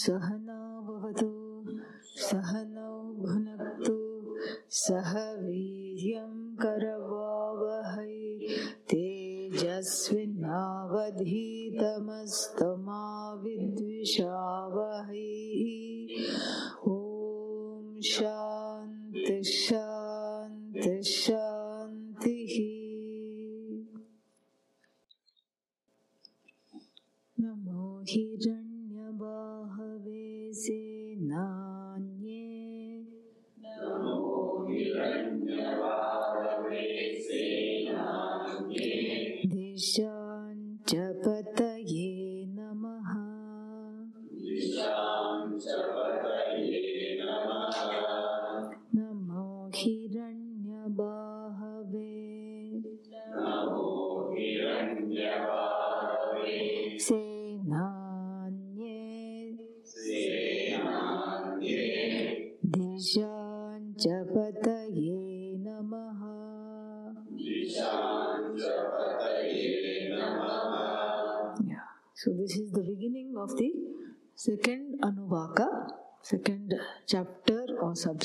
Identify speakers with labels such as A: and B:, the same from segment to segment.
A: सहना भवतु सहनौ भुनक्तु सह वीर्यं करवावहै तेजस्विनावधीतमस्तमा विद्विषावहै ॐ शान्ति शान्ति शान्तिः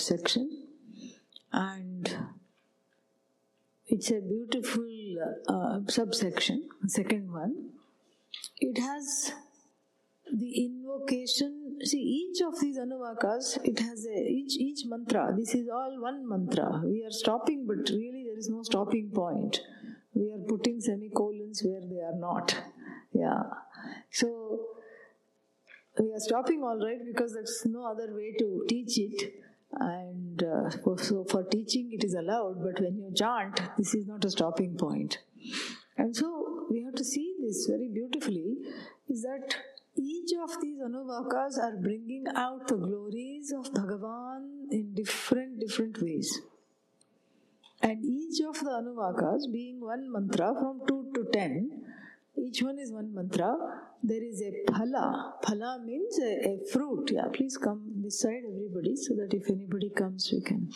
A: or subsection, and it's a beautiful uh, subsection, second one. It has the invocation. See, each of these Anuvakas, it has a each each mantra. This is all one mantra. We are stopping, but really there is no stopping point. We are putting semicolons where they are not. Yeah. So we are stopping all right because there's no other way to teach it and uh, so for teaching it is allowed but when you chant this is not a stopping point. And so we have to see this very beautifully is that each of these anuvakas are bringing out the glories of bhagavan in different different ways. And each of the anuvakas being one mantra from 2 to 10 each one is one mantra there is a phala. Phala means a, a fruit. Yeah please come this side everybody so that if anybody comes we can.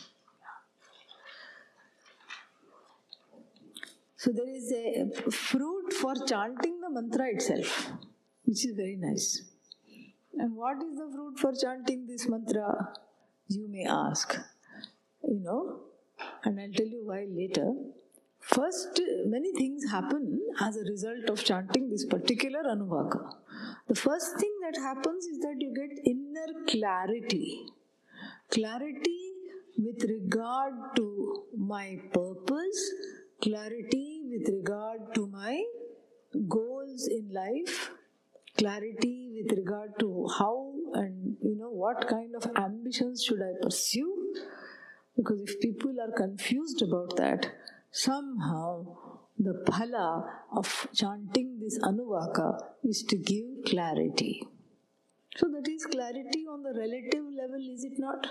A: So there is a fruit for chanting the mantra itself which is very nice. And what is the fruit for chanting this mantra? You may ask you know and i'll tell you why later First, many things happen as a result of chanting this particular Anuvaka. The first thing that happens is that you get inner clarity. Clarity with regard to my purpose, clarity with regard to my goals in life, clarity with regard to how and you know what kind of ambitions should I pursue. Because if people are confused about that, somehow the phala of chanting this anuvaka is to give clarity. So that is clarity on the relative level, is it not?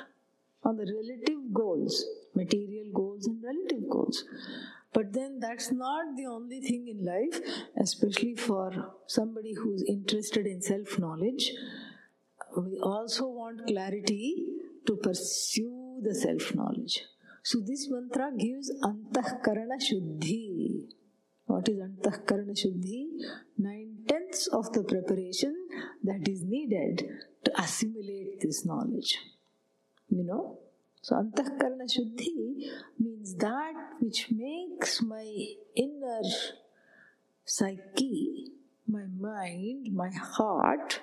A: On the relative goals, material goals and relative goals. But then that's not the only thing in life, especially for somebody who's interested in self knowledge. We also want clarity to pursue the self knowledge. So this mantra gives antahkarana shuddhi. What is antahkarana shuddhi? Nine tenths of the preparation that is needed to assimilate this knowledge. You know? So antahkarana shuddhi means that which makes my inner psyche, my mind, my heart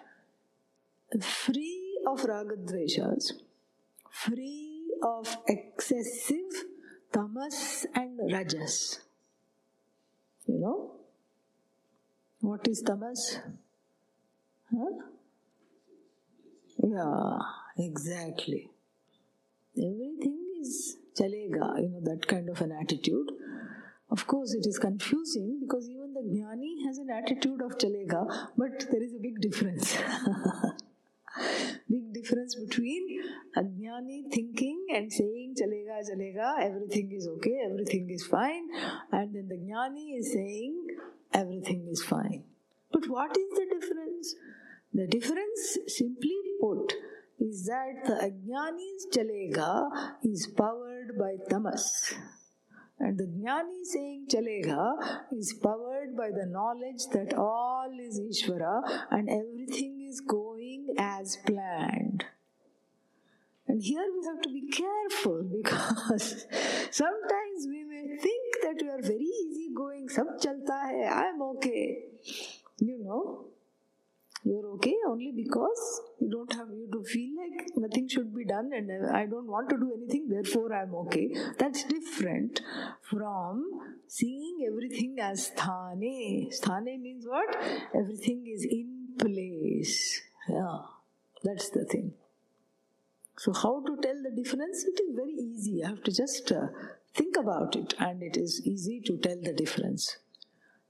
A: free of ragadveshas, free of excessive tamas and rajas. You know? What is tamas? Huh? Yeah, exactly. Everything is chalega, you know, that kind of an attitude. Of course, it is confusing because even the jnani has an attitude of chalega, but there is a big difference. big difference between ajnani thinking and saying chalega chalega everything is okay everything is fine and then the jnani is saying everything is fine. But what is the difference? The difference simply put is that the ajnani's chalega is powered by tamas and the jnani saying chalega is powered by the knowledge that all is Ishvara and everything is going as planned. And here we have to be careful because sometimes we may think that we are very easygoing, sab chalta hai, I am okay. You know, you're okay only because you don't have you to feel like nothing should be done and I don't want to do anything, therefore I'm okay. That's different from seeing everything as sthane. Sthane means what? Everything is in place. Yeah, that's the thing. So, how to tell the difference? It is very easy. You have to just uh, think about it, and it is easy to tell the difference.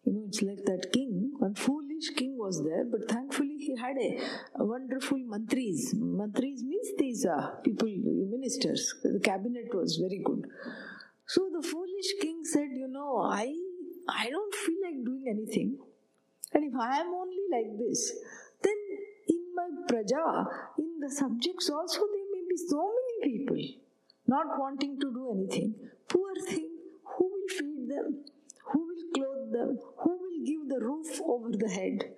A: You know, it's like that king, one foolish king was there, but thankfully he had a, a wonderful mantris. Mantris means these uh, people, ministers. The cabinet was very good. So the foolish king said, You know, I, I don't feel like doing anything. And if I am only like this, then in my praja, in the subjects also, there may be so many people not wanting to do anything. Poor thing, who will feed them? Who will clothe them? Who will give the roof over the head?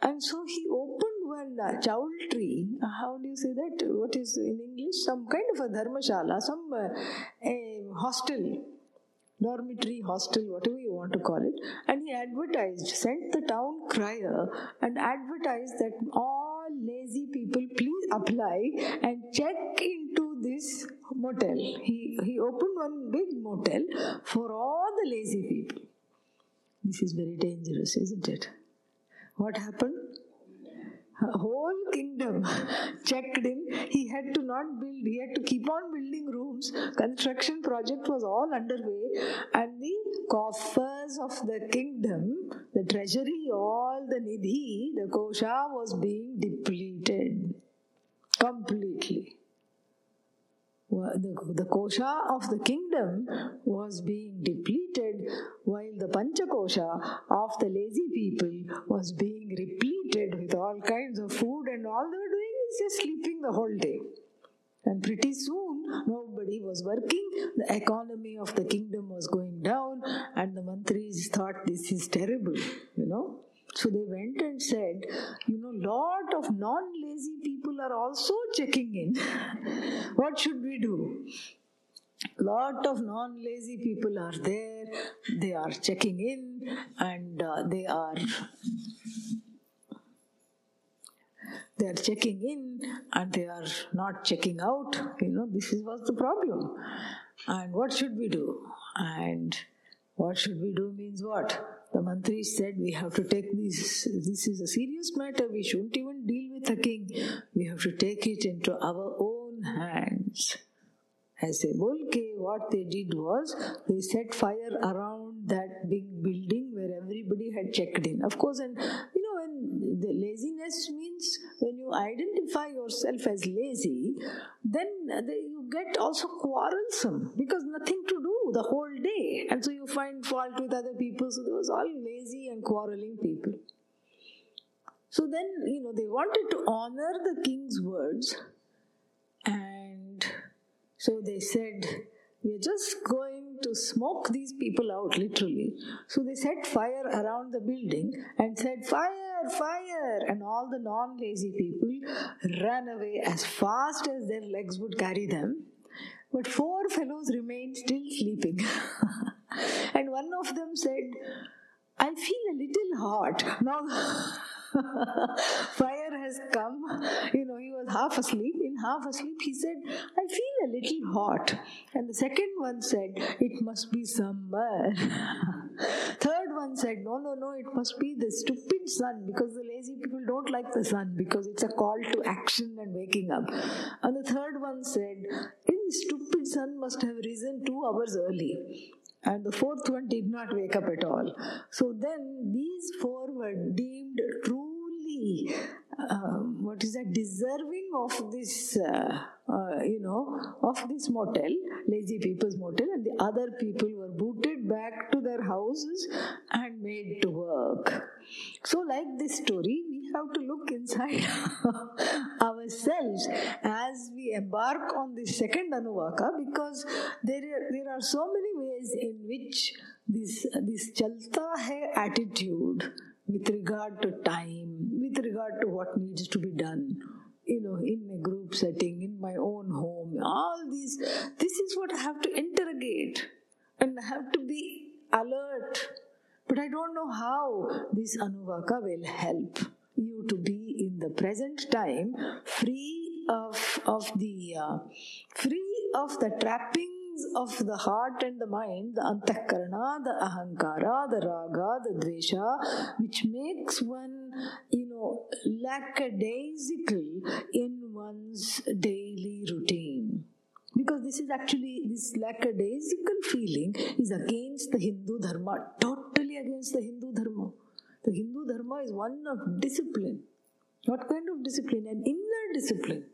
A: And so he opened one uh, chaul tree. How do you say that? What is in English? Some kind of a dharmashala, some uh, hostel, dormitory hostel, whatever you want to call it. And he advertised, sent the town crier, and advertised that all lazy people please apply and check into this motel. He, he opened one big motel for all the lazy people. This is very dangerous, isn't it? What happened? A whole kingdom checked in. He had to not build, he had to keep on building rooms. Construction project was all underway, and the coffers of the kingdom, the treasury, all the nidhi, the kosha was being depleted completely the, the kosha of the kingdom was being depleted while the panchakosha of the lazy people was being repleted with all kinds of food and all they were doing is just sleeping the whole day. And pretty soon nobody was working. The economy of the kingdom was going down and the mantris thought this is terrible you know. So they went and said, you know, lot of non-lazy people are also checking in. what should we do? lot of non-lazy people are there. They are checking in and uh, they are they are checking in and they are not checking out. You know this is was the problem. And what should we do? And what should we do means what the mantri said we have to take this this is a serious matter. We shouldn't even deal with the king. We have to take it into our own hands as a bolke what they did was they set fire around that big building where everybody had checked in of course and you know when the laziness means when you identify yourself as lazy then you get also quarrelsome because nothing to do the whole day. And so you find fault with other people. So there was all lazy and quarreling people. So then, you know, they wanted to honor the king's words. And so they said, We're just going to smoke these people out, literally. So they set fire around the building and said, Fire, fire! And all the non lazy people ran away as fast as their legs would carry them but four fellows remained still sleeping. and one of them said, I feel a little hot. Now, fire has come. You know, he was half asleep. In half asleep, he said, I feel a little hot. And the second one said, It must be summer. Third one said, No, no, no, it must be the stupid sun because the lazy people don't like the sun because it's a call to action and waking up. And the third one said, The stupid sun must have risen two hours early and the fourth one did not wake up at all. So then these four were deemed uh, what is that, deserving of this, uh, uh, you know, of this motel, lazy people's motel, and the other people were booted back to their houses and made to work. So, like this story, we have to look inside ourselves as we embark on this second Anuvaka because there are, there are so many ways in which this, this chalta hai attitude with regard to time, with regard to what needs to be done, you know, in a group setting, in my own home, all these, this is what I have to interrogate and I have to be alert. But I don't know how this Anuvaka will help you to be in the present time free of, of the uh, free of the of the heart and the mind, the antakarana, the ahankara, the raga, the dvesha, which makes one, you know, lackadaisical in one's daily routine. Because this is actually, this lackadaisical feeling is against the Hindu Dharma, totally against the Hindu Dharma. The Hindu Dharma is one of discipline. What kind of discipline? An inner discipline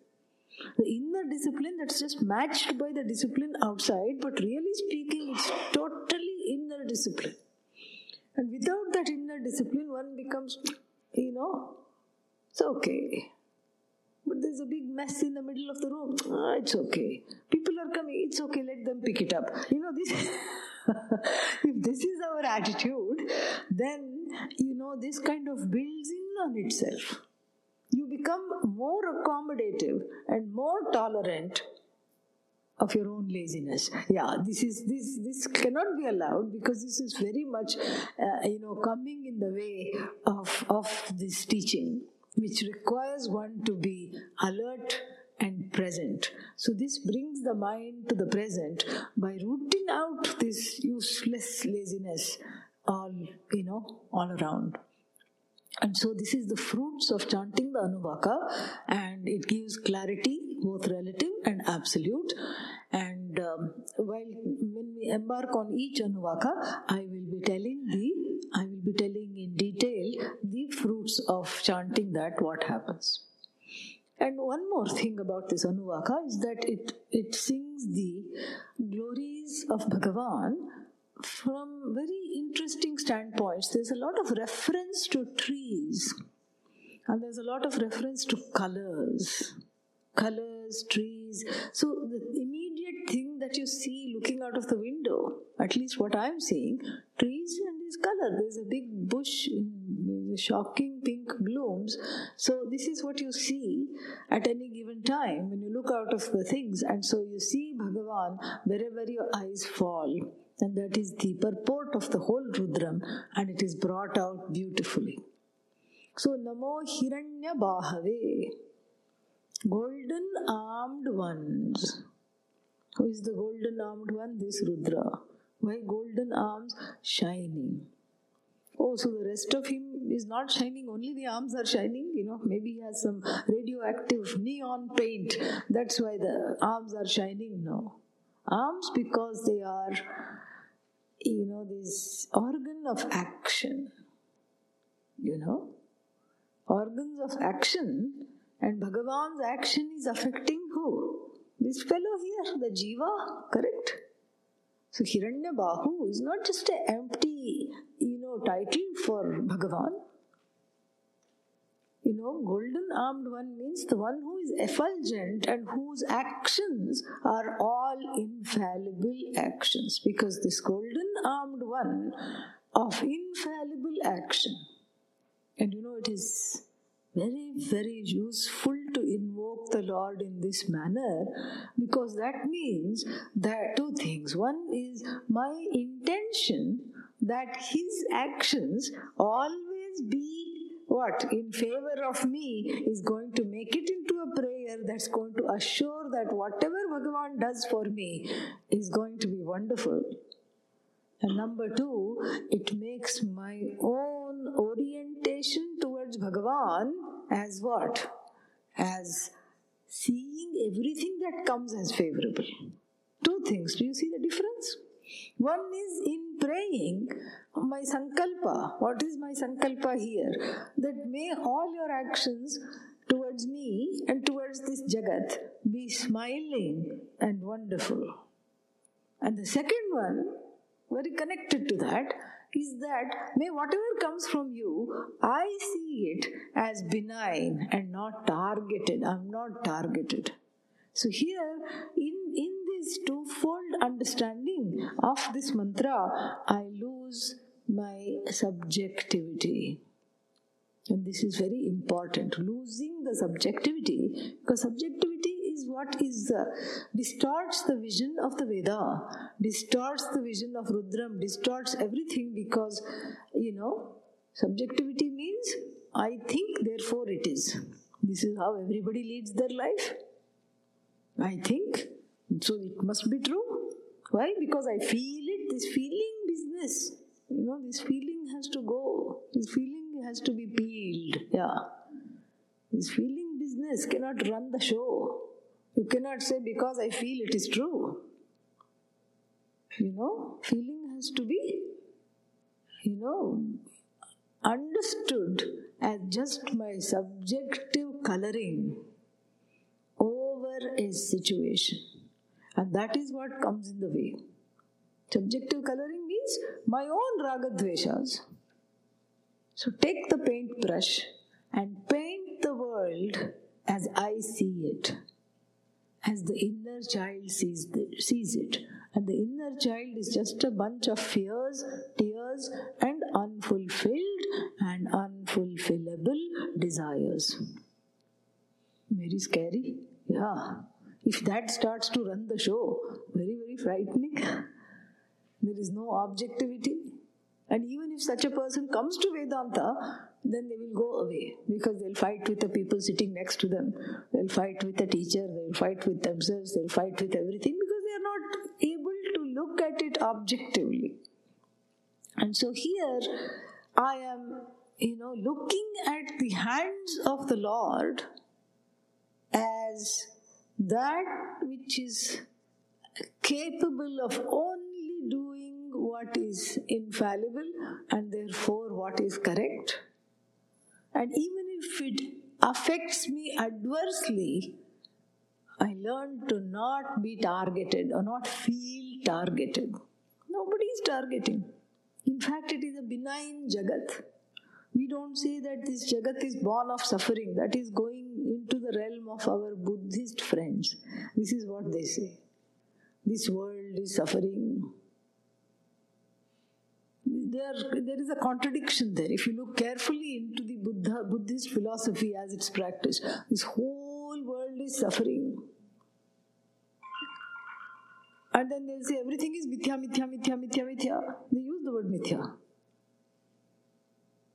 A: the inner discipline that's just matched by the discipline outside, but really speaking, it's totally inner discipline. And without that inner discipline, one becomes, you know, it's okay. But there's a big mess in the middle of the room. Ah, it's okay. People are coming. It's okay. Let them pick it up. You know this. if this is our attitude, then you know this kind of builds in on itself more accommodative and more tolerant of your own laziness. Yeah this is this this cannot be allowed because this is very much uh, you know coming in the way of of this teaching which requires one to be alert and present. So this brings the mind to the present by rooting out this useless laziness all you know all around and so, this is the fruits of chanting the Anuvaka, and it gives clarity, both relative and absolute. And um, while when we embark on each Anuvaka, I will be telling the I will be telling in detail the fruits of chanting that what happens. And one more thing about this Anuvaka is that it, it sings the glories of Bhagavan from very interesting standpoints. There's a lot of reference to trees, and there's a lot of reference to colors. Colors, trees. So, the immediate thing that you see looking out of the window, at least what I'm seeing, trees and this color. There's a big bush, shocking pink blooms. So, this is what you see at any given time when you look out of the things, and so you see Bhagavan wherever your eyes fall and that is the purport of the whole Rudram, and it is brought out beautifully. So, Namo Hiranya Bahave, golden armed ones. Who is the golden armed one? This Rudra. Why golden arms? Shining. Oh, so the rest of him is not shining, only the arms are shining. You know, maybe he has some radioactive neon paint. That's why the arms are shining. No. Arms because they are you know, this organ of action, you know, organs of action, and Bhagavan's action is affecting who? This fellow here, the Jiva, correct? So Hiranya Bahu is not just an empty, you know, title for Bhagavan. You know, golden armed one means the one who is effulgent and whose actions are all infallible actions. Because this golden armed one of infallible action. And you know, it is very, very useful to invoke the Lord in this manner because that means that two things. One is my intention that His actions always be what in favor of me is going to make it into a prayer that's going to assure that whatever Bhagavan does for me is going to be wonderful. And number two, it makes my own orientation towards Bhagavan as what? As seeing everything that comes as favorable. Two things. Do you see the difference? One is in praying, my sankalpa. What is my sankalpa here? That may all your actions towards me and towards this jagat be smiling and wonderful. And the second one, very connected to that, is that may whatever comes from you, I see it as benign and not targeted. I'm not targeted. So here, in, in this twofold understanding of this mantra, I lose my subjectivity. And this is very important. Losing the subjectivity, because subjectivity is what is uh, distorts the vision of the Veda, distorts the vision of Rudram, distorts everything because you know subjectivity means I think, therefore it is. This is how everybody leads their life. I think, so it must be true. Why? Because I feel it, this feeling business. You know, this feeling has to go. This feeling has to be peeled. Yeah. This feeling business cannot run the show. You cannot say because I feel it is true. You know, feeling has to be, you know, understood as just my subjective coloring over a situation. And that is what comes in the way. Subjective coloring means my own ragadveshas. So take the paintbrush and paint the world as I see it, as the inner child sees, the, sees it. And the inner child is just a bunch of fears, tears, and unfulfilled and unfulfillable desires. Very scary. Yeah. If that starts to run the show, very, very frightening. There is no objectivity. And even if such a person comes to Vedanta, then they will go away because they'll fight with the people sitting next to them. They'll fight with the teacher, they'll fight with themselves, they'll fight with everything because they are not able to look at it objectively. And so here I am, you know, looking at the hands of the Lord as that which is capable of only doing what is infallible and therefore what is correct. And even if it affects me adversely, I learn to not be targeted or not feel targeted. Nobody is targeting. In fact, it is a benign jagat. We don't say that this jagat is born of suffering, that is going into the realm of our Buddhist friends. This is what they say. This world is suffering. There, there is a contradiction there. If you look carefully into the Buddha, Buddhist philosophy as it's practiced, this whole world is suffering. And then they'll say everything is mithya, mithya, mithya, mithya, mithya. They use the word mithya.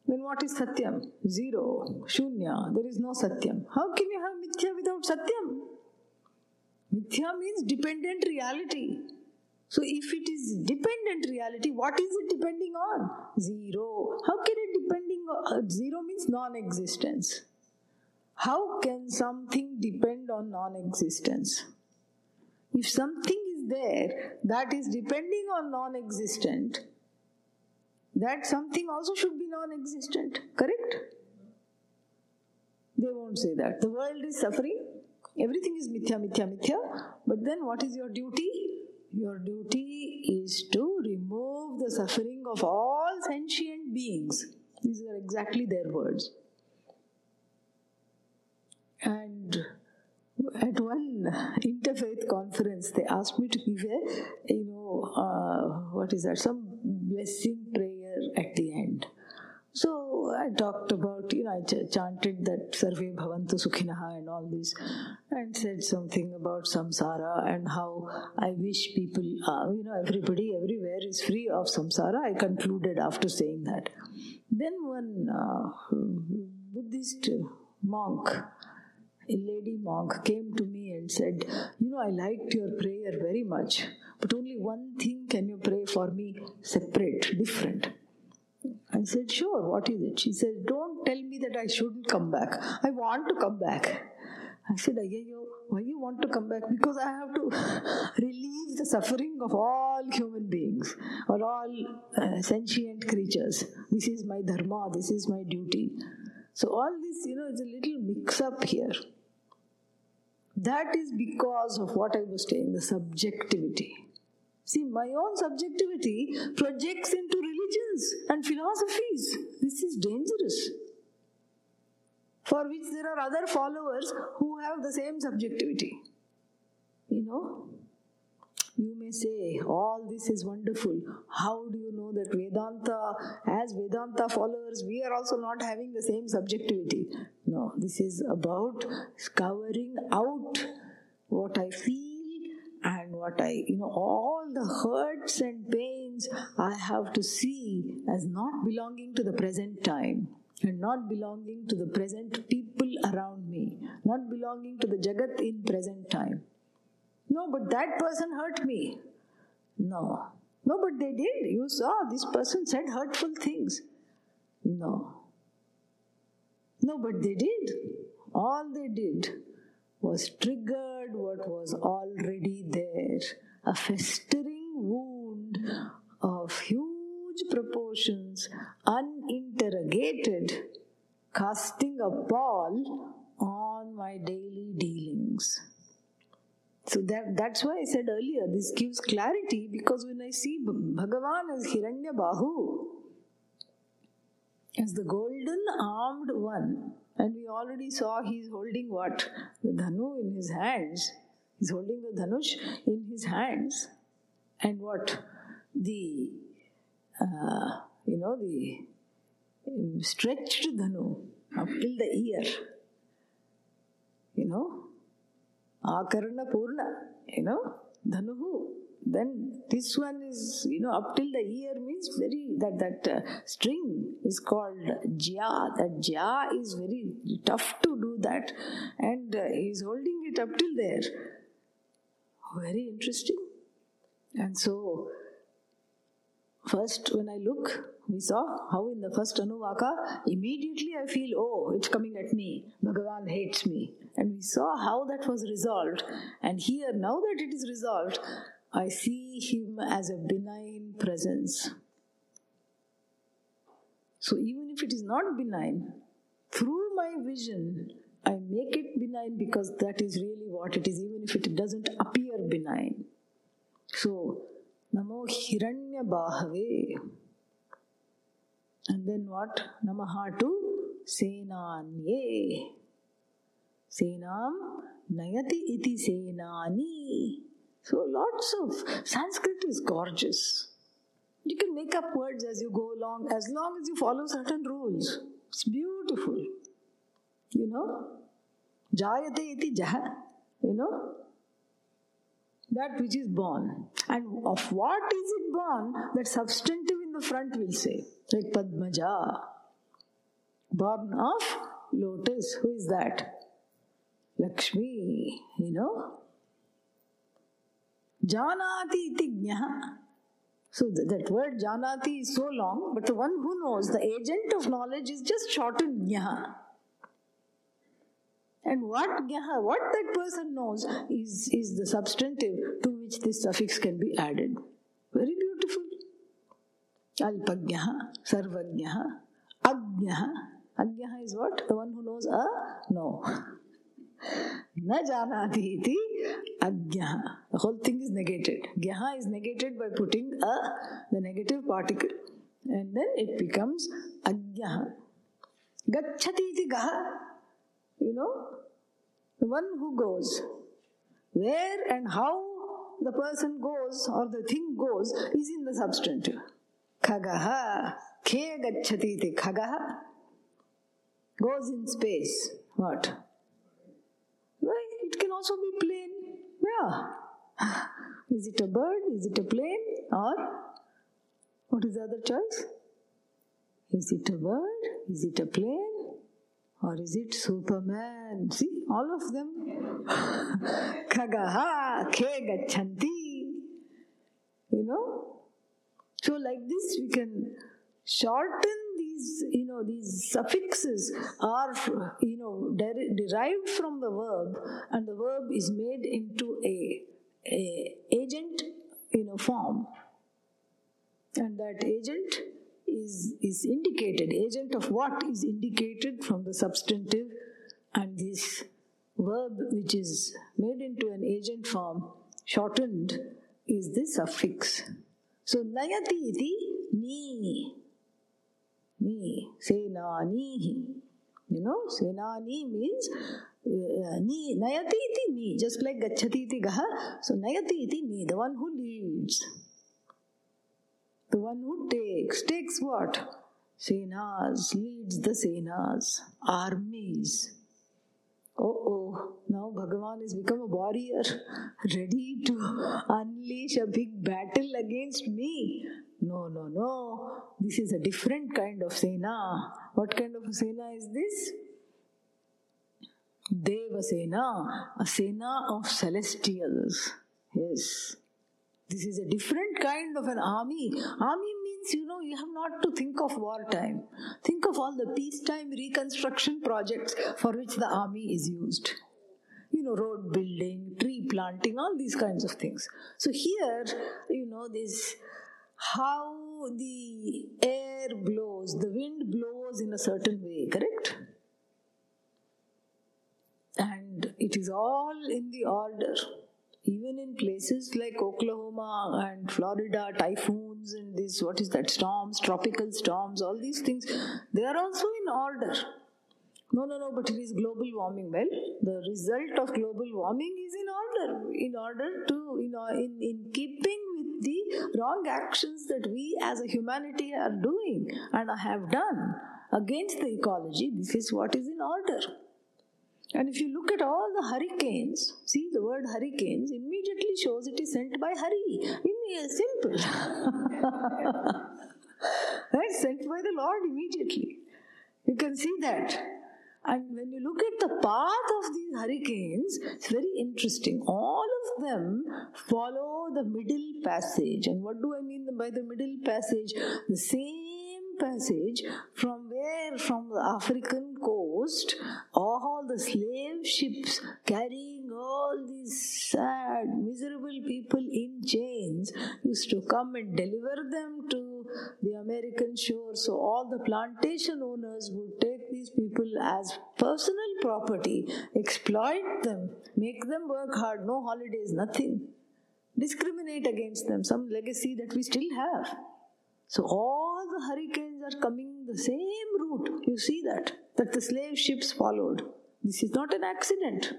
A: Then what is satyam? Zero, shunya, there is no satyam. How can you have mithya without satyam? Mithya means dependent reality. So if it is dependent reality, what is it depending on? Zero. How can it depending on uh, zero means non-existence. How can something depend on non-existence? If something is there that is depending on non existent, that something also should be non existent. Correct? They won't say that. The world is suffering, everything is mithya, mithya, mithya. But then what is your duty? Your duty is to remove the suffering of all sentient beings. These are exactly their words. And at one interfaith conference, they asked me to give a, you know, uh, what is that? Some blessing prayer at the end. So I talked about, you know, I ch- chanted that Sarve Bhavantu Sukhinaha and all this, and said something about samsara and how I wish people, uh, you know, everybody everywhere is free of samsara. I concluded after saying that. Then one uh, Buddhist monk a lady monk came to me and said, You know, I liked your prayer very much, but only one thing can you pray for me separate, different. I said, Sure, what is it? She said, Don't tell me that I shouldn't come back. I want to come back. I said, Ayayo, why you want to come back? Because I have to relieve the suffering of all human beings or all uh, sentient creatures. This is my dharma, this is my duty. So, all this, you know, is a little mix up here. That is because of what I was saying the subjectivity. See, my own subjectivity projects into religions and philosophies. This is dangerous. For which there are other followers who have the same subjectivity. You know? You may say, all this is wonderful. How do you know that Vedanta, as Vedanta followers, we are also not having the same subjectivity? No, this is about covering out what I feel what I, you know, all the hurts and pains I have to see as not belonging to the present time and not belonging to the present people around me, not belonging to the Jagat in present time. No, but that person hurt me. No. No, but they did. You saw this person said hurtful things. No. No, but they did. All they did was triggered what was already there a festering wound of huge proportions, uninterrogated, casting a pall on my daily dealings. So that, that's why I said earlier, this gives clarity because when I see Bhagavan as Hiranya Bahu, as the golden armed one, and we already saw he's holding what? The Dhanu in his hands. He's holding the Dhanush in his hands. And what? The, uh, you know, the stretched Dhanu up till the ear. You know, Akarana Purna, you know, Dhanuhu. Then this one is, you know, up till the ear means very, that, that uh, string is called Jya. That Jya is very tough to do that. And uh, he's holding it up till there. Very interesting. And so, first when I look, we saw how in the first Anuvaka, immediately I feel, oh, it's coming at me. Bhagavan hates me. And we saw how that was resolved. And here, now that it is resolved, I see him as a benign presence. So even if it is not benign, through my vision, I make it benign because that is really what it is, even if it doesn't appear benign. So, Namo Hiranya Bahave. And then what? Namaha to Senanye. Senam Nayati iti Senani. So lots of Sanskrit is gorgeous. You can make up words as you go along, as long as you follow certain rules. It's beautiful. You know? Jayate iti jaha. You know? That which is born. And of what is it born? That substantive in the front will say. Like Padmaja. Born of lotus. Who is that? Lakshmi. You know? Janati iti jnaha. So that word janati is so long, but the one who knows, the agent of knowledge is just shortened jnaha. And what jnaha, what that person knows is, is the substantive to which this suffix can be added. Very beautiful. Alpagyaha, sarvagyaha, agyaha. Agyaha is what? The one who knows a? No. न जानाति इति अज्ञः the whole thing is negated gyaha is negated by putting a the negative particle and then it becomes ajnah gacchati iti gaha you know the one who goes where and how the person goes or the thing goes is in the substantive khagaha khe gacchati khagaha goes in space what it can also be plane. Yeah. Is it a bird? Is it a plane? Or what is the other choice? Is it a bird? Is it a plane? Or is it Superman? See, all of them. Khagaha, khe. You know? So, like this, we can shorten these you know these suffixes are you know der- derived from the verb and the verb is made into a, a agent you know form and that agent is is indicated agent of what is indicated from the substantive and this verb which is made into an agent form shortened is the suffix so nayati iti ni Ni, Senani. You know, Senani means uh, ni, nayati iti ni, just like gachati iti gaha. So nayati iti ni, the one who leads. The one who takes. Takes what? Senas, leads the senas, armies. Oh oh, now Bhagavan has become a warrior, ready to unleash a big battle against me. No, no, no. This is a different kind of Sena. What kind of Sena is this? Devasena, a Sena of celestials. Yes. This is a different kind of an army. Army means, you know, you have not to think of wartime. Think of all the peacetime reconstruction projects for which the army is used. You know, road building, tree planting, all these kinds of things. So here, you know, this how the air blows, the wind blows in a certain way, correct? And it is all in the order even in places like Oklahoma and Florida, typhoons and this, what is that, storms, tropical storms, all these things, they are also in order. No, no, no, but it is global warming. Well, the result of global warming is in order, in order to, you know, in, in keeping with the wrong actions that we as a humanity are doing and have done against the ecology. This is what is in order. And if you look at all the hurricanes, see the word hurricanes immediately shows it is sent by Hari. In simple. That's sent by the Lord immediately. You can see that. And when you look at the path of these hurricanes, it's very interesting. All of them follow the middle passage. And what do I mean by the middle passage? The same passage from where from the African coast all the slave ships carrying all these sad, miserable people in chains used to come and deliver them to the American shore. So all the plantation owners would take these people as personal property, exploit them, make them work hard, no holidays, nothing. Discriminate against them, some legacy that we still have. So all the hurricanes are coming the same route. You see that? That the slave ships followed. This is not an accident.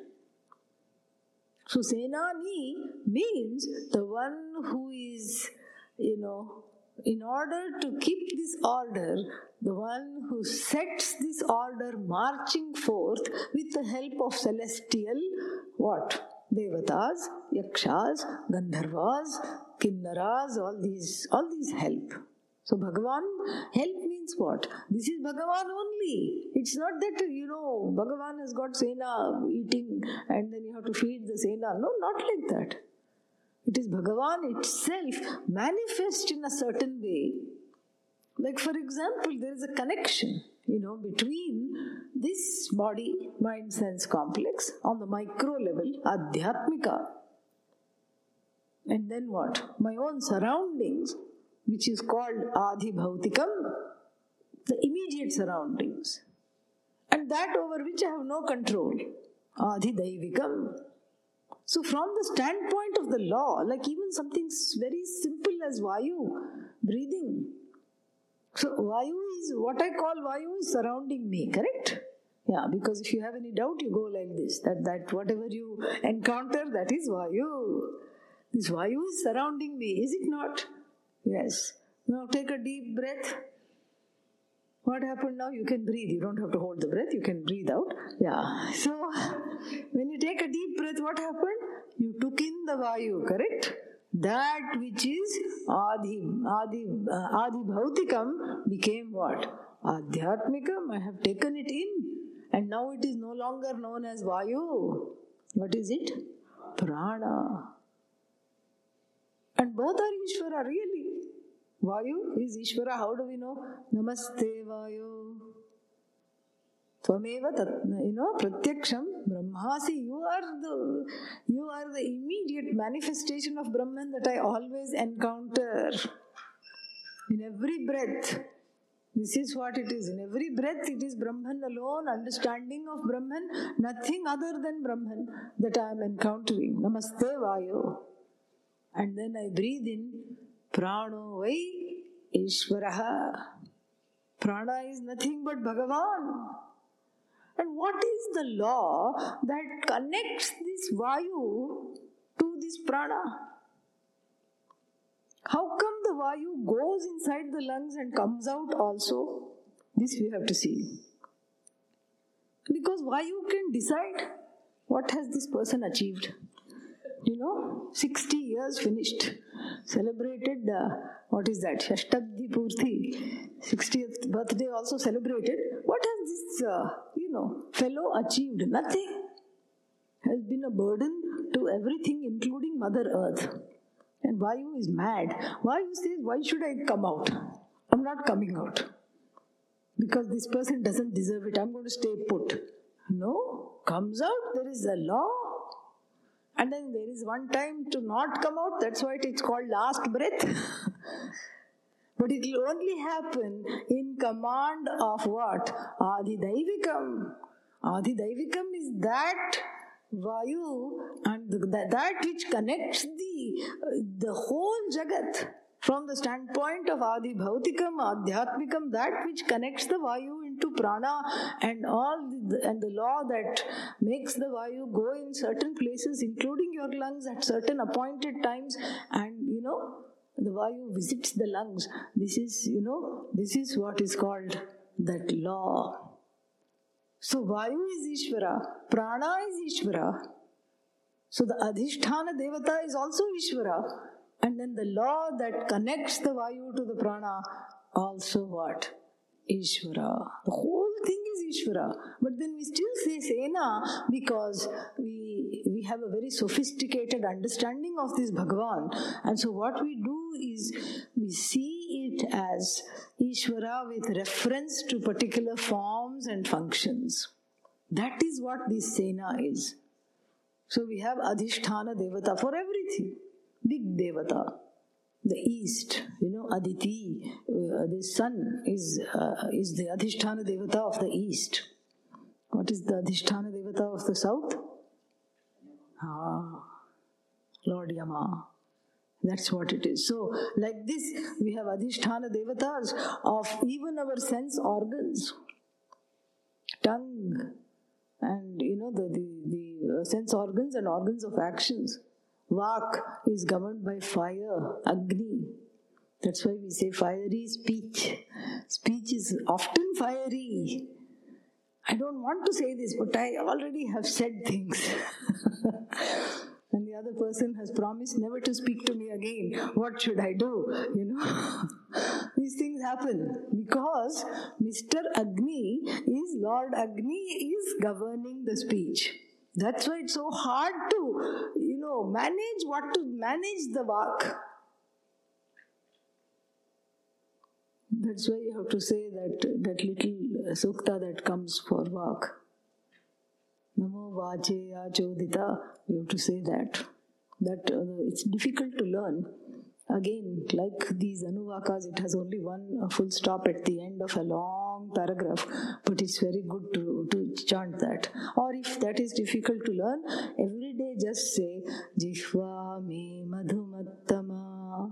A: So Senani means the one who is, you know, in order to keep this order, the one who sets this order marching forth with the help of celestial what? Devatas, Yakshas, Gandharvas, Kinnaras, all these, all these help. So Bhagavan help means what? This is Bhagavan only. It's not that you know Bhagavan has got Sena eating and then you have to feed the Sena. No, not like that. It is Bhagavan itself manifest in a certain way. Like for example, there is a connection, you know, between this body, mind, sense complex on the micro level, adhyatmika, and then what? My own surroundings which is called Adi Bhautikam, the immediate surroundings, and that over which I have no control, Adi Daivikam. So, from the standpoint of the law, like even something very simple as Vayu, breathing. So, Vayu is what I call Vayu is surrounding me, correct? Yeah, because if you have any doubt, you go like this that, that whatever you encounter, that is Vayu. This Vayu is surrounding me, is it not? Yes. Now take a deep breath. What happened now? You can breathe. You don't have to hold the breath. You can breathe out. Yeah. So when you take a deep breath, what happened? You took in the Vayu, correct? That which is Adi, Adi, uh, Adi Bhautikam became what? Adhyatmikam. I have taken it in. And now it is no longer known as Vayu. What is it? Prana. And both are Ishvara, really. Vayu is Ishvara. How do we know? Namaste Vayu. Tvameva tat, you know, pratyaksham brahmasi. You are the you are the immediate manifestation of Brahman that I always encounter. In every breath. This is what it is. In every breath, it is Brahman alone, understanding of Brahman, nothing other than Brahman that I am encountering. Namaste Vayu. And then I breathe in Prano Vai Ishvaraha. Prana is nothing but Bhagavan. And what is the law that connects this Vayu to this prana? How come the Vayu goes inside the lungs and comes out also? This we have to see. Because Vayu can decide what has this person achieved. You know, 60 years finished. Celebrated, uh, what is that? Shashtabdi Purti. 60th birthday also celebrated. What has this, uh, you know, fellow achieved? Nothing. Has been a burden to everything, including Mother Earth. And Vayu is mad. Vayu says, Why should I come out? I'm not coming out. Because this person doesn't deserve it. I'm going to stay put. No, comes out, there is a law. And then there is one time to not come out, that's why it's called last breath. but it will only happen in command of what? Adi Daivikam. Adi Daivikam is that Vayu and that which connects the, the whole Jagat from the standpoint of Adi Bhautikam, Adhyatmikam, that which connects the Vayu into prana and all the, and the law that makes the Vayu go in certain places, including your lungs at certain appointed times, and you know, the Vayu visits the lungs. This is, you know, this is what is called that law. So Vayu is Ishvara, Prana is Ishvara. So the Adhishthana Devata is also Ishvara. And then the law that connects the Vayu to the Prana also what? Ishvara. The whole thing is Ishvara. But then we still say Sena because we, we have a very sophisticated understanding of this Bhagavan. And so what we do is we see it as Ishvara with reference to particular forms and functions. That is what this Sena is. So we have Adhishthana Devata for everything. Big Devata the east you know aditi uh, the sun is uh, is the adhishthana devata of the east. What is the adhishthana devata of the south? Ah lord yama. That's what it is. So like this we have adhishthana devatas of even our sense organs tongue and you know the the, the uh, sense organs and organs of actions Vak is governed by fire, Agni. That's why we say fiery speech. Speech is often fiery. I don't want to say this, but I already have said things. and the other person has promised never to speak to me again. What should I do? You know? These things happen because Mr. Agni is Lord Agni is governing the speech. That's why it's so hard to, you know, manage what to manage the vak. That's why you have to say that that little sukta that comes for vak. Namo vache chodita. You have to say that. That uh, it's difficult to learn Again, like these anuvakas, it has only one full stop at the end of a long paragraph, but it's very good to, to chant that. Or if that is difficult to learn, every day just say, Jihva me madhumattama.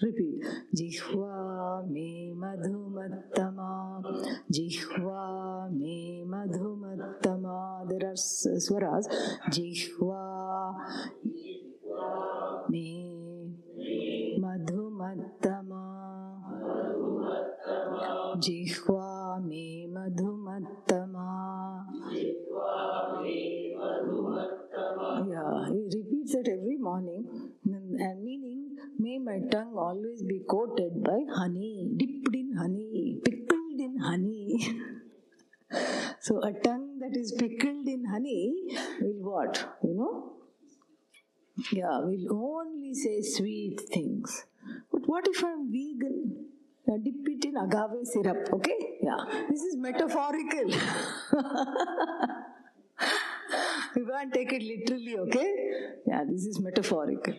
A: Repeat. Jihva me madhumattama. Jihva me madhumattama. There are swaras. Jihva me मधुमत्तमा जिह्वा my tongue always be coated by honey, dipped in honey, pickled in honey. so, a tongue that is pickled in honey will what? You know, yeah, we'll only say sweet things. But what if I'm vegan? Now dip it in agave syrup, okay? Yeah, this is metaphorical. you can't take it literally, okay? Yeah, this is metaphorical.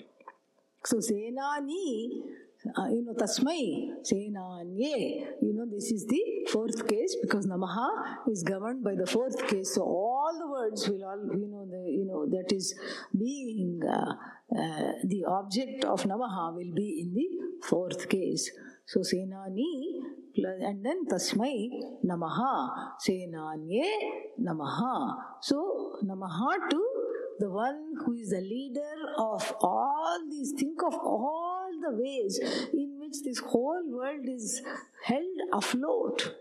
A: So, Senani uh, you know, tasmai, senanye. You know, this is the fourth case because namaha is governed by the fourth case. So all the words will all, you know, the, you know, that is being uh, uh, the object of namaha will be in the fourth case. So Senani plus and then Tasmai Namaha. Senanye Namaha. So Namaha to the one who is the leader of all these. Think of all the ways in which this whole world is held afloat.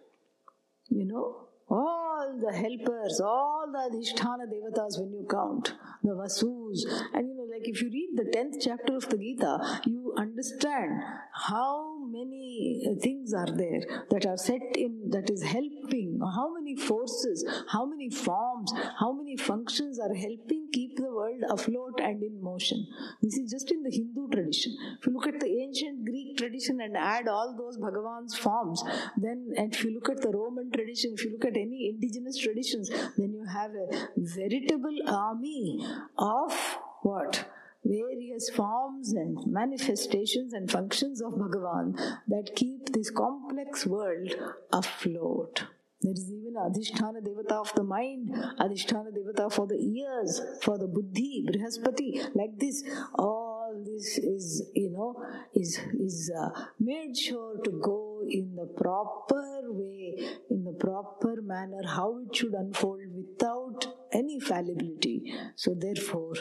A: You know, all the helpers, all the Adhisthana Devatas when you count, the Vasus. And you know, like if you read the 10th chapter of the Gita, you understand how many things are there that are set in, that is helping, how many forces, how many forms, how many functions are helping keep the world afloat and in motion. This is just in the Hindu tradition. If you look at the ancient Greek tradition and add all those Bhagavan's forms, then, and if you look at the Roman tradition, if you look at any indigenous traditions, then you have a veritable army of what? Various forms and manifestations and functions of Bhagavan that keep this complex world afloat. There is even Adhisthana Devata of the mind, Adhisthana Devata for the ears, for the buddhi, Brihaspati, like this. All this is, you know, is, is uh, made sure to go in the proper way, in the proper manner, how it should unfold without any fallibility. So therefore,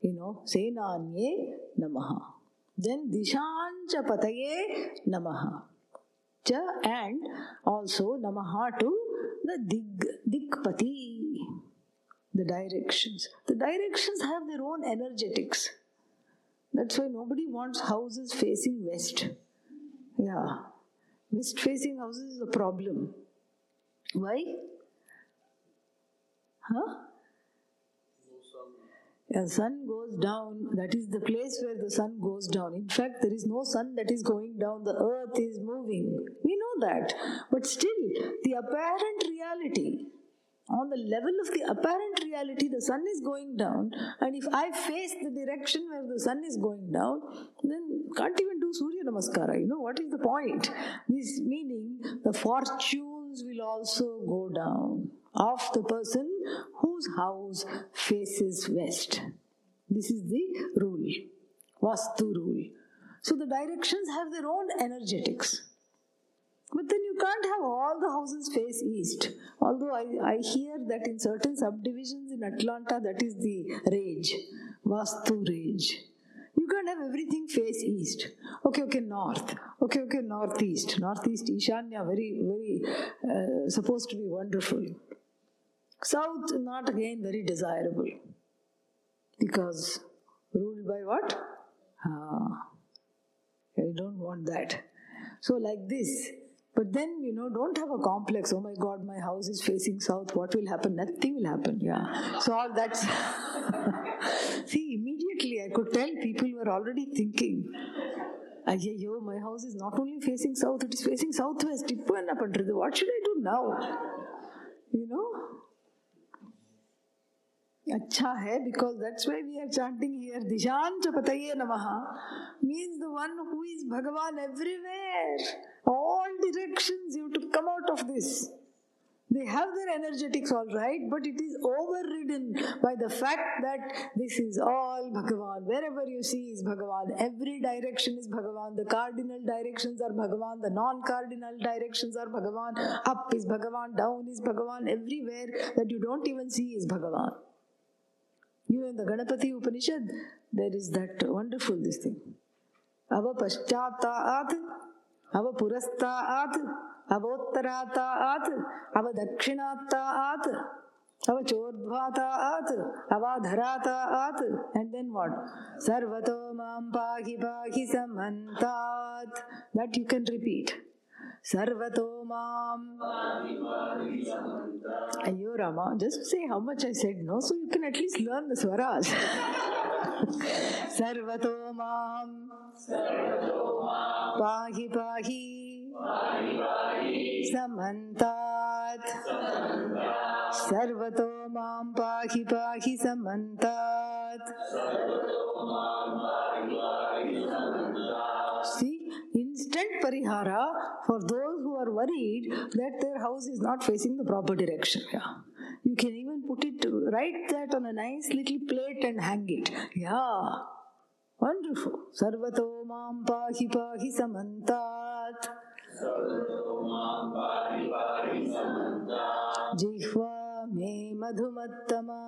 A: you know, Senanye Namaha. Then Dishancha Pataye Namaha. Cha and also Namaha to the Dig, Dikpati, the directions. The directions have their own energetics. That's why nobody wants houses facing west. Yeah. West facing houses is a problem. Why? Huh? A sun goes down, that is the place where the sun goes down. In fact, there is no sun that is going down, the earth is moving. We know that. But still, the apparent reality, on the level of the apparent reality, the sun is going down, and if I face the direction where the sun is going down, then can't even do Surya Namaskara. You know, what is the point? This meaning the fortunes will also go down of the person whose house faces west. This is the rule, Vastu rule. So the directions have their own energetics. But then you can't have all the houses face east. Although I, I hear that in certain subdivisions in Atlanta, that is the rage, Vastu rage. You can't have everything face east. Okay, okay, north. Okay, okay, northeast. Northeast, Ishanya, very, very uh, supposed to be wonderful. South, not again very desirable. Because ruled by what? Ah, I don't want that. So, like this. But then, you know, don't have a complex. Oh my God, my house is facing south. What will happen? Nothing will happen. Yeah. So, all that's. See, immediately I could tell people were already thinking. Ayyo, my house is not only facing south, it is facing southwest. What should I do now? You know? अच्छा है because that's why we are chanting here Dishan Chapataye Namaha means the one who is Bhagavan everywhere. All directions you have to come out of this. They have their energetics all right, but it is overridden by the fact that this is all Bhagavan. Wherever you see is Bhagavan. Every direction is Bhagavan. The cardinal directions are Bhagavan. The non-cardinal directions are Bhagavan. Up is Bhagavan. Down is Bhagavan. Everywhere that you don't even see is Bhagavan. You in the Ganapati Upanishad, there is that wonderful this thing. Ava paschataat, ava purastaat, avottaraataat, ava dakshinaataat, ava chodbhataat, ava dharataat, and then what? Sarvato mam pahi pahi samantat. That you can repeat. सर्वतो माम Ayyo Rama, just say how much I said no, so you can at least learn the swaras. Sarvato Mam Pahi Pahi Samantat Sarvato Mam Pahi Pahi Samantat See, parihara for those who are worried that their house is not facing the proper direction. Yeah. You can even put it, write that on a nice little plate and hang it. Yeah. Wonderful. Sarvato mam pahi pahi samantat. Jihva me madhumattama.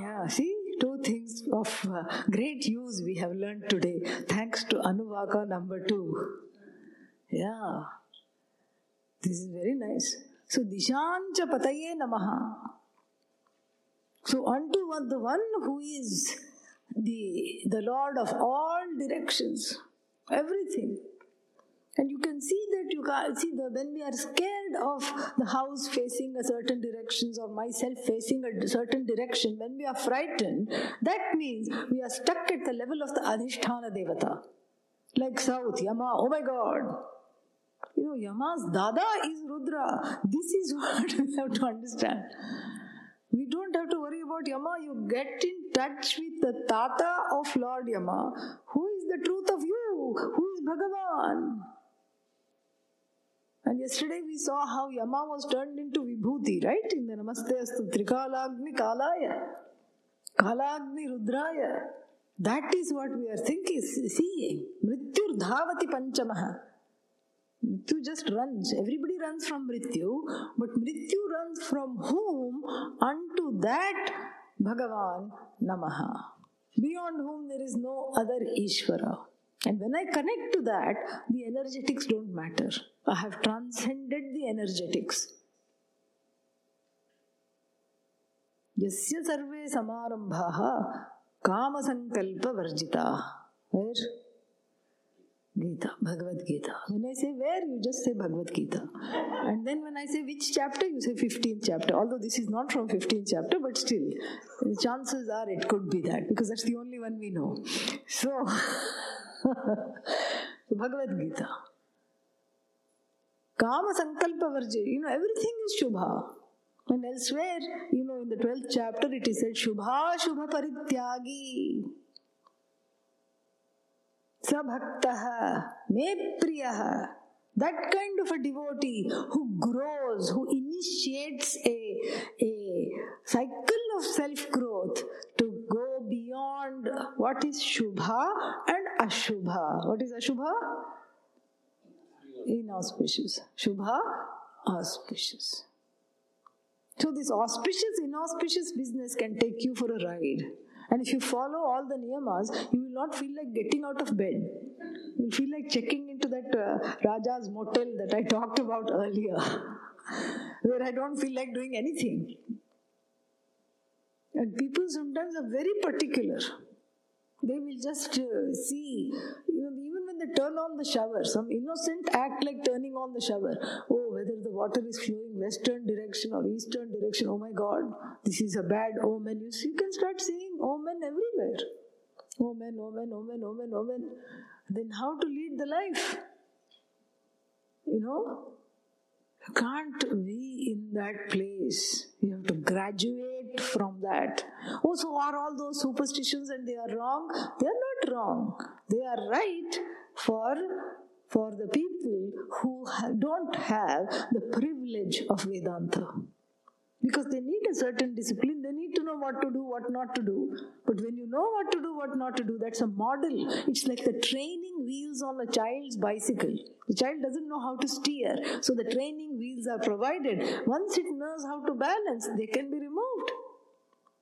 A: Yeah, see, two things of uh, great use we have learned today, thanks to Anuvaka number two. Yeah, this is very nice. So, Dishancha Pataye Namaha. So, unto one, the one who is the, the Lord of all directions, everything. And you can see that you can see the when we are scared of the house facing a certain directions or myself facing a certain direction, when we are frightened, that means we are stuck at the level of the Adhisthana Devata. Like South, Yama, oh my god. You know, Yama's Dada is Rudra. This is what we have to understand. We don't have to worry about Yama. You get in touch with the Tata of Lord Yama. Who is the truth of you? Who is Bhagavan? And yesterday we saw how Yama was turned into Vibhuti, right? In the Namaste Astu Trikalagni Kalaya, Kalagni Rudraya. That is what we are thinking, seeing. Mrityur Dhavati Panchamaha. Mrityu just runs. Everybody runs from Mrityu, but Mrityu runs from whom? Unto that Bhagavan Namaha. Beyond whom there is no other Ishvara. And when I connect to that, the energetics don't matter. I have transcended the energetics. यस्य सर्वे समारंभाः कामसङ्कल्पवर्जिताः Where? Gita, Bhagavad Gita. When I say where, you just say Bhagavad Gita. And then when I say which chapter, you say 15th chapter. Although this is not from 15th chapter, but still, the chances are it could be that because that's the only one we know. So, Gita. Kama Sankalpa Varje, you know, everything is Shubha. And elsewhere, you know, in the 12th chapter, it is said Shubha Shubha Parityagi. Sabhaktaha, me priyaha. That kind of a devotee who grows, who initiates a, a cycle of self growth to go beyond what is Shubha and Ashubha. What is Ashubha? Inauspicious. Shubha, auspicious. So, this auspicious, inauspicious business can take you for a ride. And if you follow all the niyamas, you will not feel like getting out of bed. You feel like checking into that uh, Raja's motel that I talked about earlier, where I don't feel like doing anything. And people sometimes are very particular. They will just uh, see, you know, even when they turn on the shower, some innocent act like turning on the shower. Oh, whether the water is flowing western direction or eastern direction, oh my God, this is a bad omen. You, see, you can start seeing omen everywhere. Omen, omen, omen, omen, omen. Then how to lead the life? You know? Can't be in that place. You have to graduate from that. Oh, so are all those superstitions and they are wrong? They are not wrong. They are right for for the people who don't have the privilege of Vedanta. Because they need a certain discipline, they need to know what to do, what not to do. But when you know what to do, what not to do, that's a model. It's like the training wheels on a child's bicycle. The child doesn't know how to steer, so the training wheels are provided. Once it knows how to balance, they can be removed.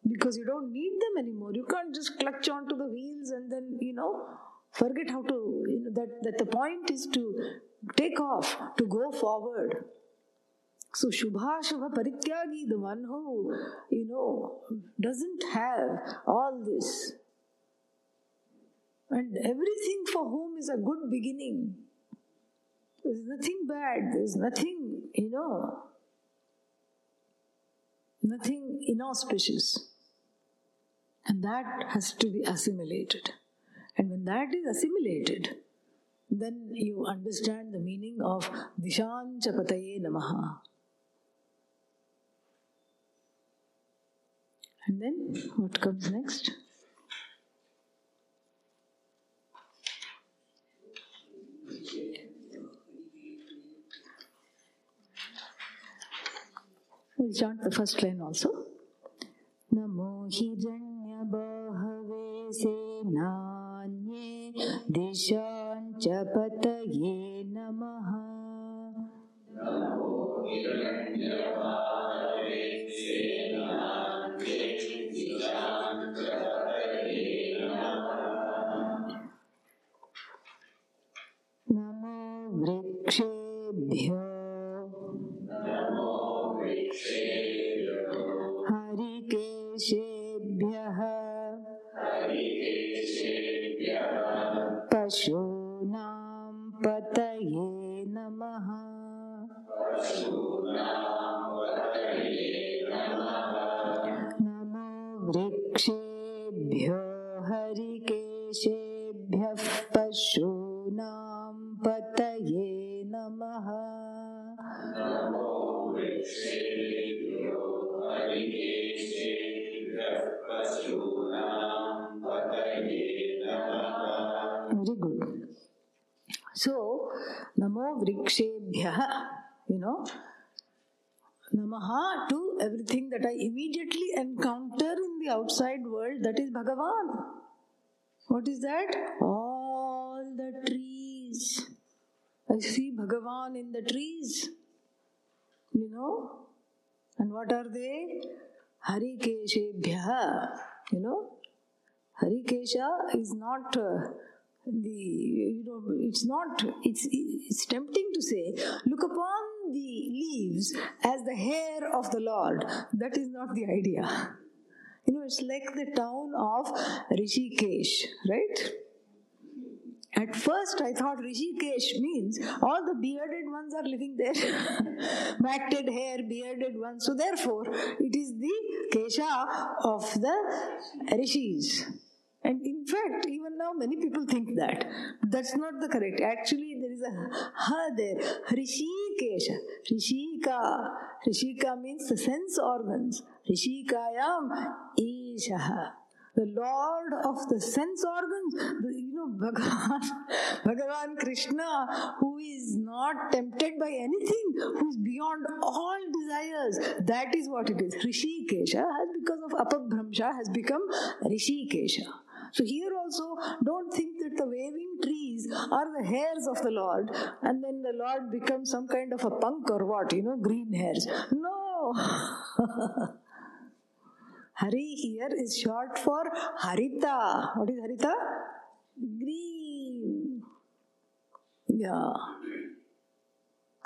A: Because you don't need them anymore. You can't just clutch onto the wheels and then, you know, forget how to, you know, that, that the point is to take off, to go forward. So Shubha Shubha Parityagi, the one who, you know, doesn't have all this. And everything for whom is a good beginning. There's nothing bad, there's nothing, you know, nothing inauspicious. And that has to be assimilated. And when that is assimilated, then you understand the meaning of Dishanchapataye Namaha. And then what comes next? We'll chant the first line also. Namo Hiran सेनान्ये दिशाञ्च पतये नमः नमो वृक्षेभ्यो हरिकेशेभ्यः Know? And what are they? Harikeshebhyah. You know? Harikesha is not uh, the you know it's not it's it's tempting to say look upon the leaves as the hair of the Lord. That is not the idea. You know, it's like the town of Rishikesh, right? At first, I thought Rishikesh means all the bearded ones are living there. Matted hair, bearded ones. So, therefore, it is the Kesha of the Rishis. And in fact, even now many people think that. That's not the correct. Actually, there is a ha there. Hrishika. Hrishika means the sense organs. Rishikayam Ishaha. The Lord of the sense organs, the, you know, Bhagavan, Bhagavan Krishna, who is not tempted by anything, who is beyond all desires. That is what it is. Hrishikesha has, because of Apabhramsha, has become Rishikesha. So here also, don't think that the waving trees are the hairs of the Lord, and then the Lord becomes some kind of a punk or what, you know, green hairs. No. Hari here is short for Harita. What is Harita? Green. Yeah.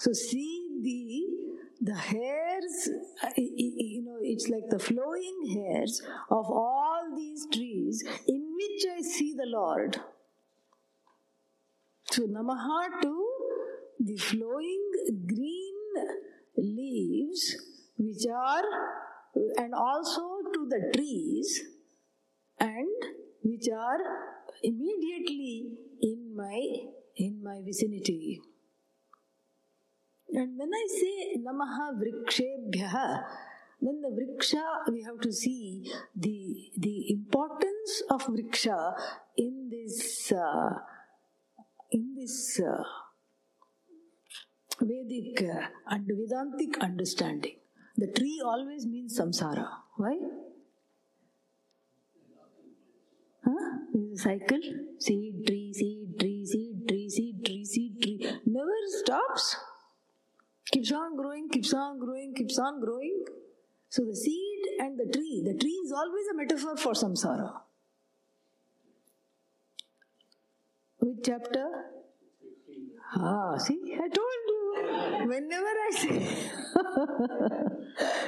A: So see the the hairs, uh, you know, it's like the flowing hairs of all these trees in which I see the Lord. So Namaha to the flowing green leaves which are and also to the trees and which are immediately in my in my vicinity and when i say namaha vrikshebhyah then the vriksha we have to see the the importance of vriksha in this uh, in this uh, vedic and vedantic understanding the tree always means samsara. Why? Huh? This is a cycle. Seed, tree, seed, tree, seed, tree, seed, tree, seed, tree. Never stops. Keeps on growing, keeps on growing, keeps on growing. So the seed and the tree, the tree is always a metaphor for samsara. Which chapter? Ah, see, I told you. Whenever I say,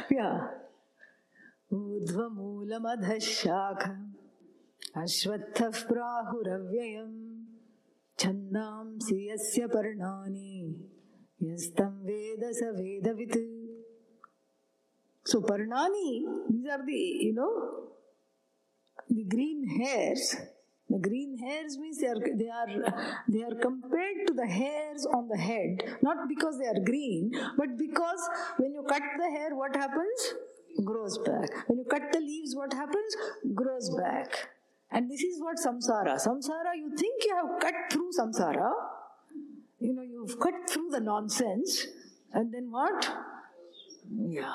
A: yeah. ऊर्ध्वमूलमधः शाख अश्वत्थः प्राहुरव्ययम् छन्दांसि यस्य पर्णानि यस्तं वेद स वेदवित् So Parnani, these are the, you know, the green hairs. The green hairs means they are, they are they are compared to the hairs on the head, not because they are green, but because when you cut the hair, what happens? Grows back. When you cut the leaves, what happens? Grows back. And this is what samsara. Samsara, you think you have cut through samsara. You know, you've cut through the nonsense. And then what? Yeah.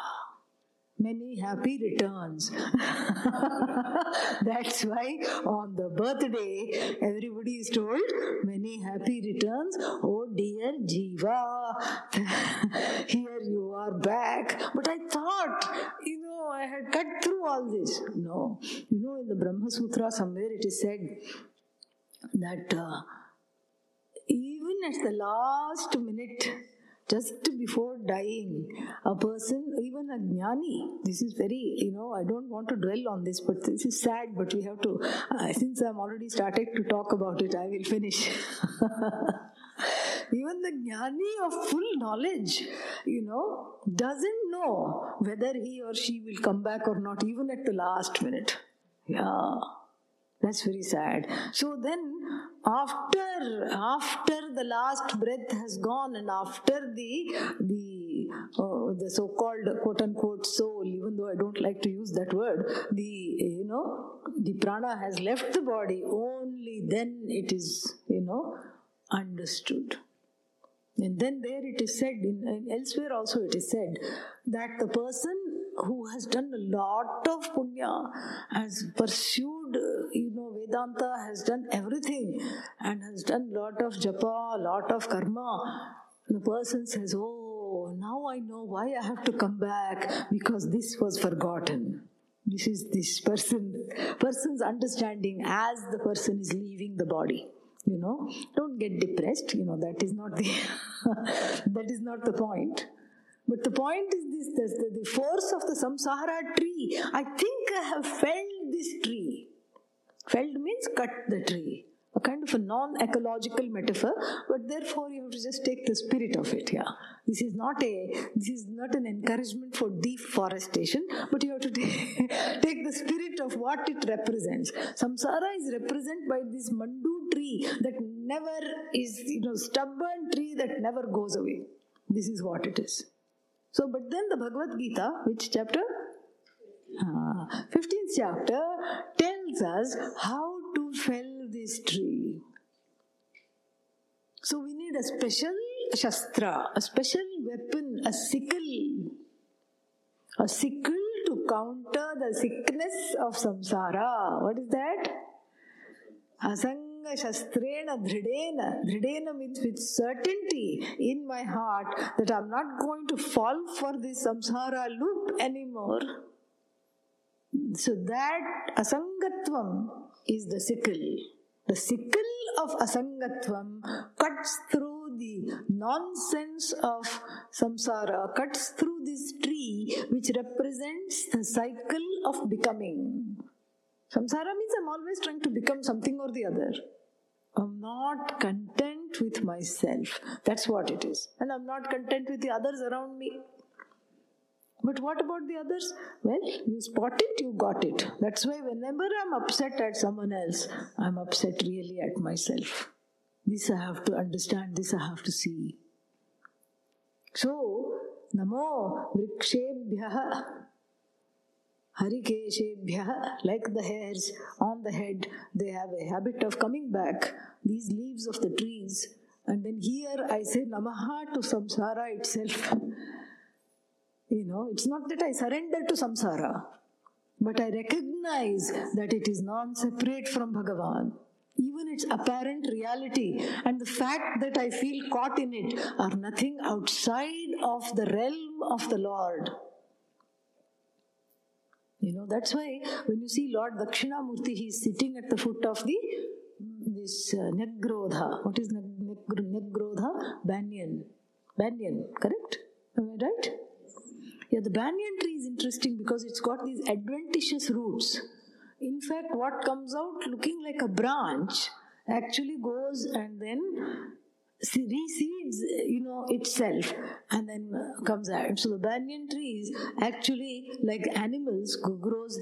A: many happy returns. That's why on the birthday, everybody is told many happy returns. Oh dear Jiva, here you are back. But I thought, you I had cut through all this. No, you know, in the Brahma Sutra, somewhere it is said that uh, even at the last minute, just before dying, a person, even a jnani, this is very, you know, I don't want to dwell on this, but this is sad, but we have to, uh, since I'm already started to talk about it, I will finish. even the jnani of full knowledge, you know, doesn't know whether he or she will come back or not, even at the last minute. Yeah. That's very sad. So then, after after the last breath has gone, and after the the uh, the so-called quote unquote soul, even though I don't like to use that word, the you know the prana has left the body. Only then it is you know understood. And then there it is said, in, elsewhere also it is said, that the person who has done a lot of punya, has pursued, you know, Vedanta, has done everything, and has done lot of japa, lot of karma, the person says, oh, now I know why I have to come back, because this was forgotten. This is this person, person's understanding as the person is leaving the body you know don't get depressed you know that is not the that is not the point. But the point is this, the, the force of the samsara tree. I think i have felled this tree. Felled means cut the tree kind of a non-ecological metaphor but therefore you have to just take the spirit of it yeah. This is not a this is not an encouragement for deforestation but you have to take, take the spirit of what it represents. Samsara is represented by this mandu tree that never is you know stubborn tree that never goes away. This is what it is. So but then the bhagavad gita which chapter? Uh, 15th chapter tells us how to fell this tree. So we need a special shastra, a special weapon, a sickle. A sickle to counter the sickness of samsara. What is that? Asanga shastrena dhridena. Dhridena means with certainty in my heart that I'm not going to fall for this samsara loop anymore. So that asangatvam is the sickle. The sickle of asangatvam cuts through the nonsense of samsara, cuts through this tree which represents the cycle of becoming. Samsara means I'm always trying to become something or the other. I'm not content with myself. That's what it is. And I'm not content with the others around me. But what about the others? Well, you spot it, you got it. That's why whenever I'm upset at someone else, I'm upset really at myself. This I have to understand, this I have to see. So, Namo Vrikshebhyah Harikeshebhyah, like the hairs on the head, they have a habit of coming back, these leaves of the trees. And then here I say Namaha to samsara itself. You know, it's not that I surrender to samsara, but I recognize that it is non separate from Bhagavan. Even its apparent reality and the fact that I feel caught in it are nothing outside of the realm of the Lord. You know, that's why when you see Lord Dakshinamurti, he is sitting at the foot of the this uh, Nyagrodha. What is Nyagrodha? Banyan. Banyan, correct? Am I right? Yeah, the banyan tree is interesting because it's got these adventitious roots. In fact, what comes out looking like a branch actually goes and then reseeds, you know, itself and then uh, comes out. So the banyan trees actually, like animals, grows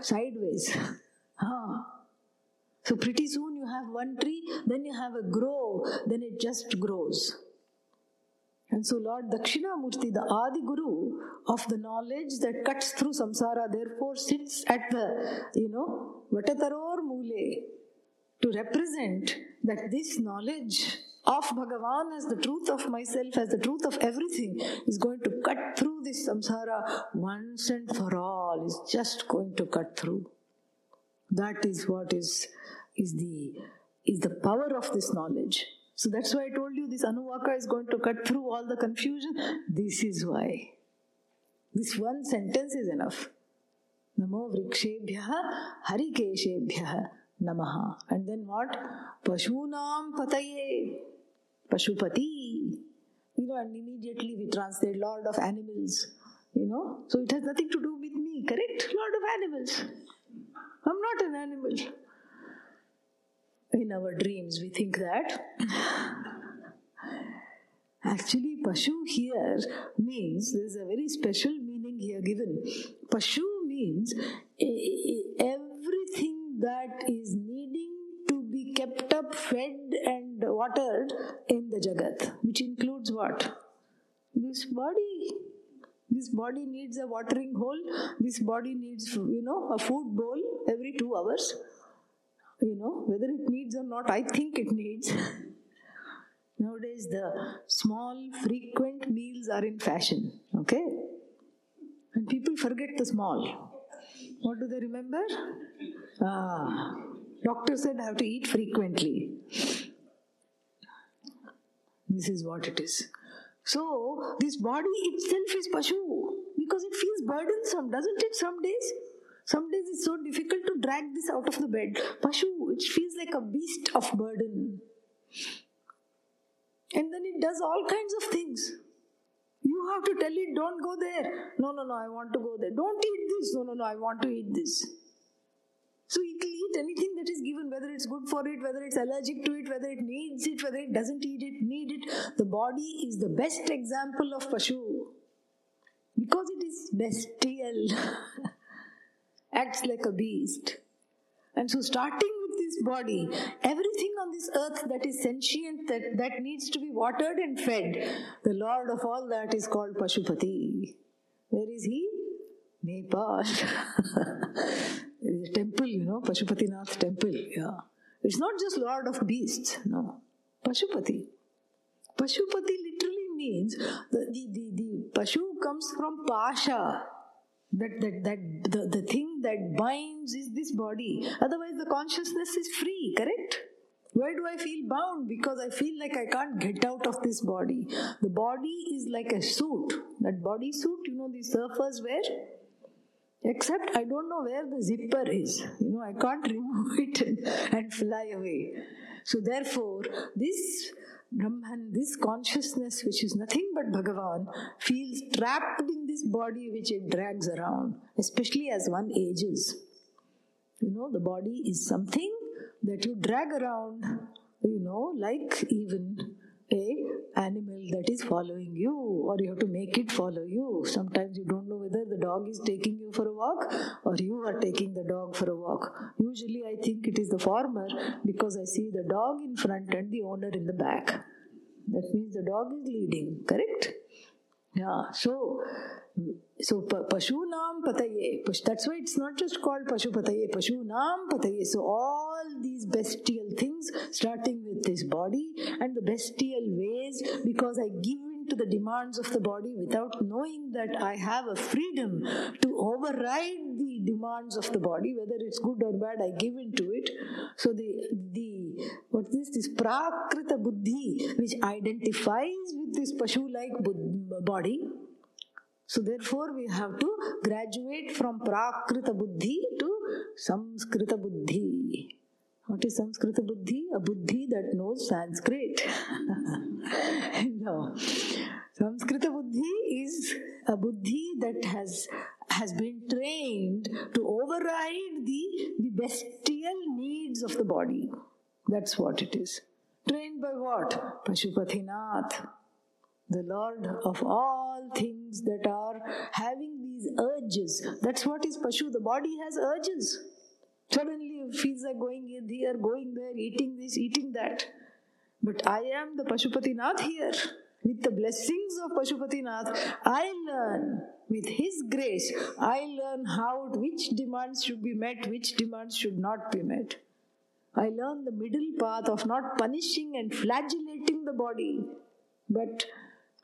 A: sideways. huh. So pretty soon you have one tree, then you have a grow, then it just grows. And so Lord Dakshinamurti, the Adi Guru of the knowledge that cuts through samsara, therefore sits at the, you know, Vatataror Mule to represent that this knowledge of Bhagavan as the truth of myself, as the truth of everything, is going to cut through this samsara once and for all, is just going to cut through. That is what is, is, the, is the power of this knowledge. So that's why I told you this Anuvaka is going to cut through all the confusion. This is why. This one sentence is enough. Namo vrikshebhya harikeshebhya namaha. And then what? Pashunam pataye. Pashupati. You know, and immediately we translate Lord of Animals. You know, so it has nothing to do with me, correct? Lord of Animals. I'm not an animal. In our dreams, we think that. Actually, Pashu here means there's a very special meaning here given. Pashu means everything that is needing to be kept up, fed, and watered in the Jagat, which includes what? This body this body needs a watering hole this body needs you know a food bowl every 2 hours you know whether it needs or not i think it needs. Nowadays the small frequent meals are in fashion okay? And people forget the small. What do they remember? Ah doctor said i have to eat frequently. This is what it is. So, this body itself is Pashu because it feels burdensome, doesn't it? Some days. Some days it's so difficult to drag this out of the bed. Pashu, it feels like a beast of burden. And then it does all kinds of things. You have to tell it, don't go there. No, no, no, I want to go there. Don't eat this. No, no, no, I want to eat this. So it will eat anything that is given, whether it's good for it, whether it's allergic to it, whether it needs it, whether it doesn't eat it, need it. The body is the best example of Pashu. Because it is bestial, acts like a beast. And so starting with this body, everything on this earth that is sentient, that, that needs to be watered and fed, the Lord of all that is called Pashupati. Where is he? Nepal. temple, you know, Pashupatinath temple. Yeah. It's not just Lord of Beasts, no. Pashupati. Pashupati literally means the, the, the, the Pashu comes from Pasha. That, that, that the, the thing that binds is this body. Otherwise, the consciousness is free, correct? Why do I feel bound? Because I feel like I can't get out of this body. The body is like a suit. That body suit, you know, the surfers wear Except I don't know where the zipper is. You know, I can't remove it and, and fly away. So therefore, this Brahman, this consciousness, which is nothing but Bhagavan, feels trapped in this body which it drags around, especially as one ages. You know, the body is something that you drag around, you know, like even a animal that is following you or you have to make it follow you sometimes you don't know whether the dog is taking you for a walk or you are taking the dog for a walk usually i think it is the former because i see the dog in front and the owner in the back that means the dog is leading correct yeah so so Pashunam Pataye. That's why it's not just called Pashu Pataye, Pashunam Pataye. So all these bestial things, starting body and the bestial ways, because I give in to the demands of the body without knowing that I have a freedom to override the demands of the body, whether it's good or bad, I give in to it. So the the what is this? this prakrita buddhi, which identifies with this pashu-like body so therefore we have to graduate from Prakrita Buddhi to Samskrita Buddhi. What is Samskrita Buddhi? A Buddhi that knows Sanskrit. no. Samskrita Buddhi is a Buddhi that has has been trained to override the, the bestial needs of the body. That's what it is. Trained by what? Pashupatinath the Lord of all things that are having these urges. That's what is Pashu. The body has urges. Suddenly feels like going here, going there, eating this, eating that. But I am the Pashupatinath here. With the blessings of Pashupatinath, I learn with his grace, I learn how which demands should be met, which demands should not be met. I learn the middle path of not punishing and flagellating the body, but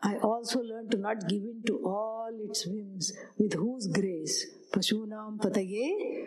A: I also learn to not give in to all its whims, with whose grace Pashunam Pataye